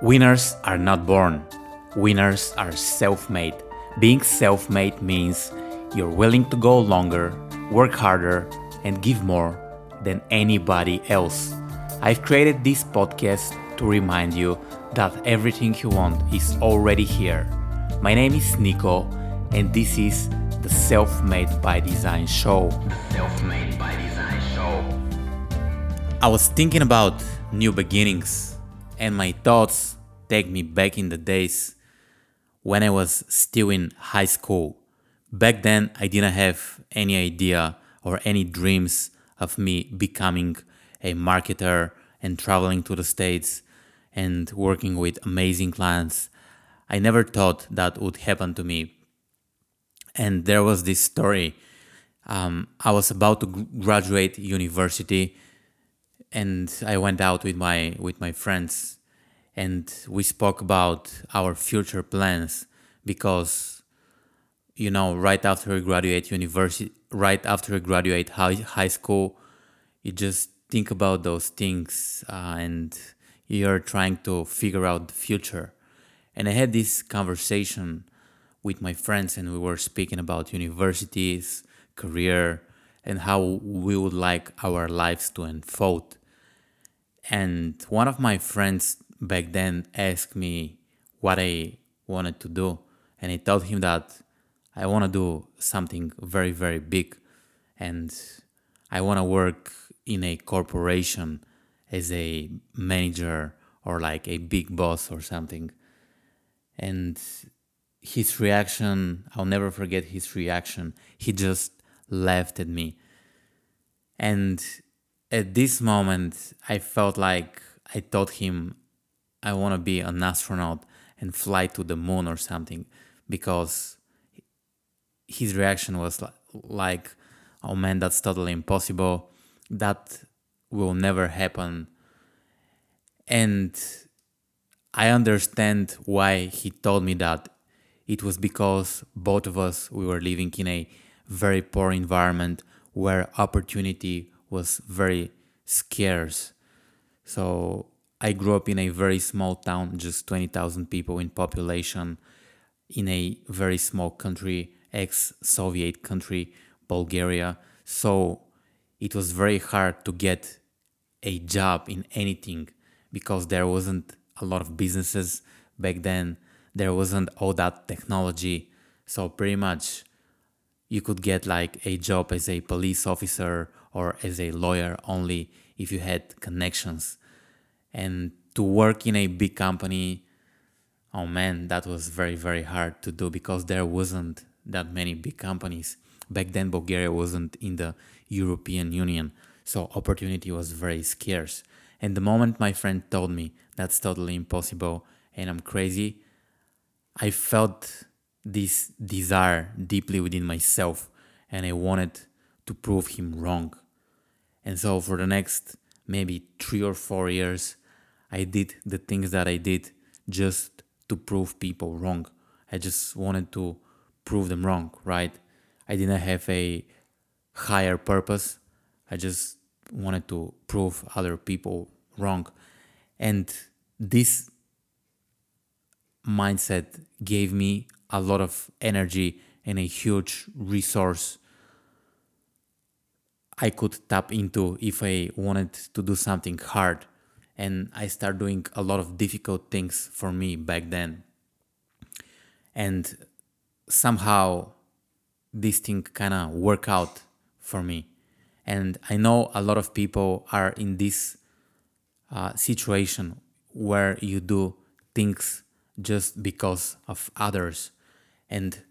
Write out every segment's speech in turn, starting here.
Winners are not born, winners are self made. Being self made means you're willing to go longer, work harder, and give more than anybody else. I've created this podcast to remind you that everything you want is already here. My name is Nico, and this is the Self Made by Design Show. The Self Made by Design Show. I was thinking about new beginnings, and my thoughts take me back in the days when I was still in high school. Back then, I didn't have any idea or any dreams of me becoming a marketer and traveling to the States and working with amazing clients. I never thought that would happen to me. And there was this story. Um, I was about to graduate university and I went out with my with my friends and we spoke about our future plans because you know right after graduate university right after graduate high, high school you just think about those things uh, and you're trying to figure out the future. And i had this conversation with my friends and we were speaking about universities career and how we would like our lives to unfold and one of my friends back then asked me what I wanted to do, and I told him that I want to do something very, very big, and I want to work in a corporation as a manager or like a big boss or something. And his reaction, I'll never forget his reaction. He just laughed at me. And at this moment, I felt like I told him I want to be an astronaut and fly to the moon or something because his reaction was like, oh man, that's totally impossible. That will never happen. And I understand why he told me that. It was because both of us we were living in a very poor environment where opportunity was very scarce. So I grew up in a very small town, just 20,000 people in population, in a very small country, ex Soviet country, Bulgaria. So it was very hard to get a job in anything because there wasn't a lot of businesses back then. There wasn't all that technology. So pretty much you could get like a job as a police officer or as a lawyer only if you had connections. And to work in a big company oh man that was very very hard to do because there wasn't that many big companies. Back then bulgaria wasn't in the european union so opportunity was very scarce. And the moment my friend told me that's totally impossible and i'm crazy i felt this desire deeply within myself and i wanted to prove him wrong and so for the next maybe three or four years I did the things that I did just to prove people wrong. I just wanted to prove them wrong, right? I didn't have a higher purpose. I just wanted to prove other people wrong. And this mindset gave me a lot of energy and a huge resource I could tap into if I wanted to do something hard and I started doing a lot of difficult things for me back then. And somehow this thing kind of work out for me. And I know a lot of people are in this uh, situation where you do things just because of others, and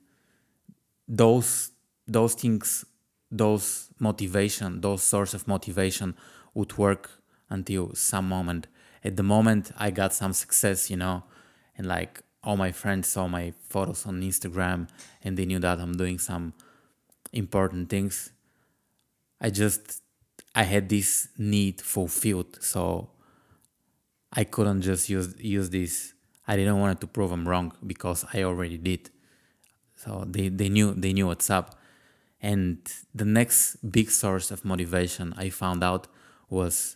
those those things, those motivation, those source of motivation would work until some moment. At the moment, I got some success, you know, and like all my friends saw my photos on Instagram and they knew that I'm doing some important things. I just I had this need fulfilled, so I couldn't just use use this. I didn't want to prove i'm wrong because I already did. So they, they knew they knew what's up. And the next big source of motivation I found out was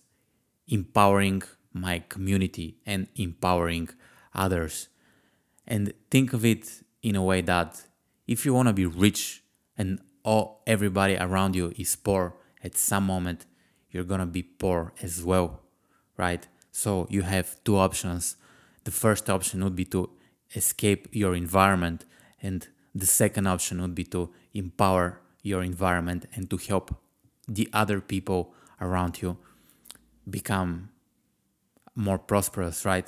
empowering my community and empowering others. And think of it in a way that if you want to be rich and all everybody around you is poor at some moment you're going to be poor as well, right? So you have two options. The first option would be to escape your environment and the second option would be to empower your environment and to help the other people around you become more prosperous, right?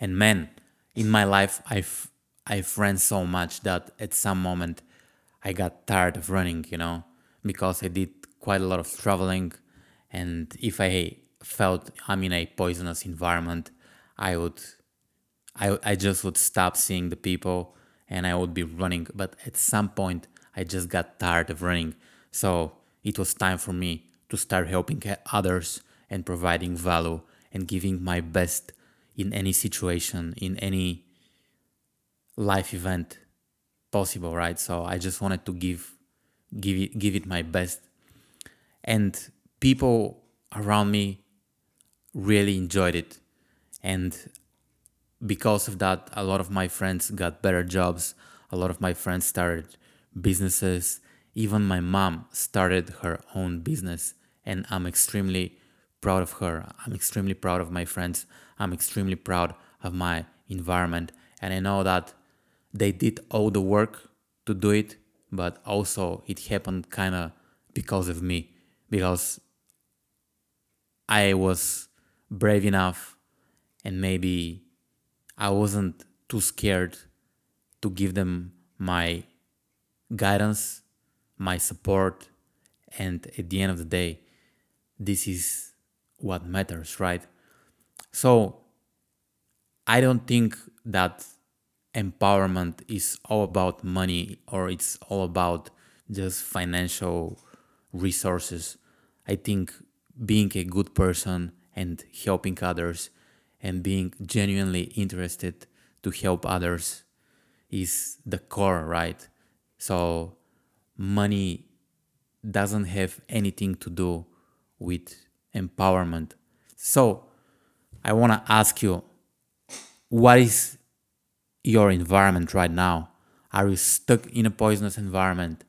And man, in my life, I've I've ran so much that at some moment I got tired of running, you know, because I did quite a lot of traveling, and if I felt I'm in a poisonous environment, I would, I I just would stop seeing the people and I would be running. But at some point, I just got tired of running, so it was time for me to start helping others and providing value and giving my best in any situation, in any life event possible, right? So I just wanted to give give it give it my best. And people around me really enjoyed it. And because of that, a lot of my friends got better jobs. A lot of my friends started businesses. Even my mom started her own business. And I'm extremely proud of her. I'm extremely proud of my friends. I'm extremely proud of my environment. And I know that they did all the work to do it, but also it happened kind of because of me, because I was brave enough and maybe I wasn't too scared to give them my guidance, my support, and at the end of the day, this is what matters, right? So I don't think that empowerment is all about money or it's all about just financial resources. I think being a good person and helping others and being genuinely interested to help others is the core, right? So, money doesn't have anything to do with empowerment. So, I want to ask you what is your environment right now? Are you stuck in a poisonous environment?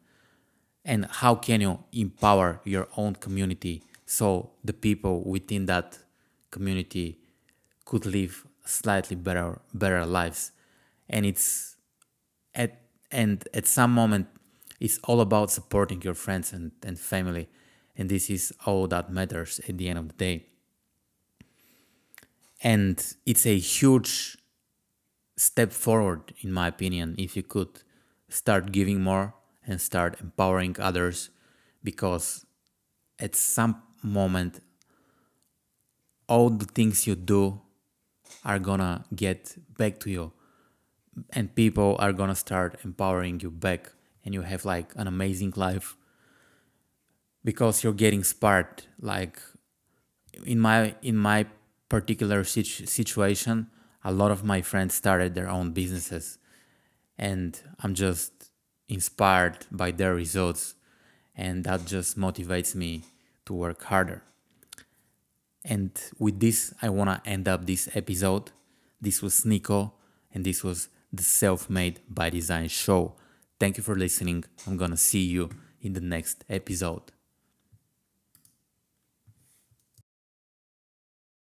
And how can you empower your own community so the people within that community could live slightly better better lives? And it's at and at some moment it's all about supporting your friends and, and family. And this is all that matters at the end of the day. And it's a huge step forward, in my opinion, if you could start giving more and start empowering others because at some moment all the things you do are gonna get back to you. And people are gonna start empowering you back and you have like an amazing life. Because you're getting inspired like in my in my particular situ- situation a lot of my friends started their own businesses. And i'm just inspired by their results and that just motivates me to work harder and with this i want to end up this episode. This was nico and this was the self-made by design show. Thank you for listening. I'm gonna see you in the next episode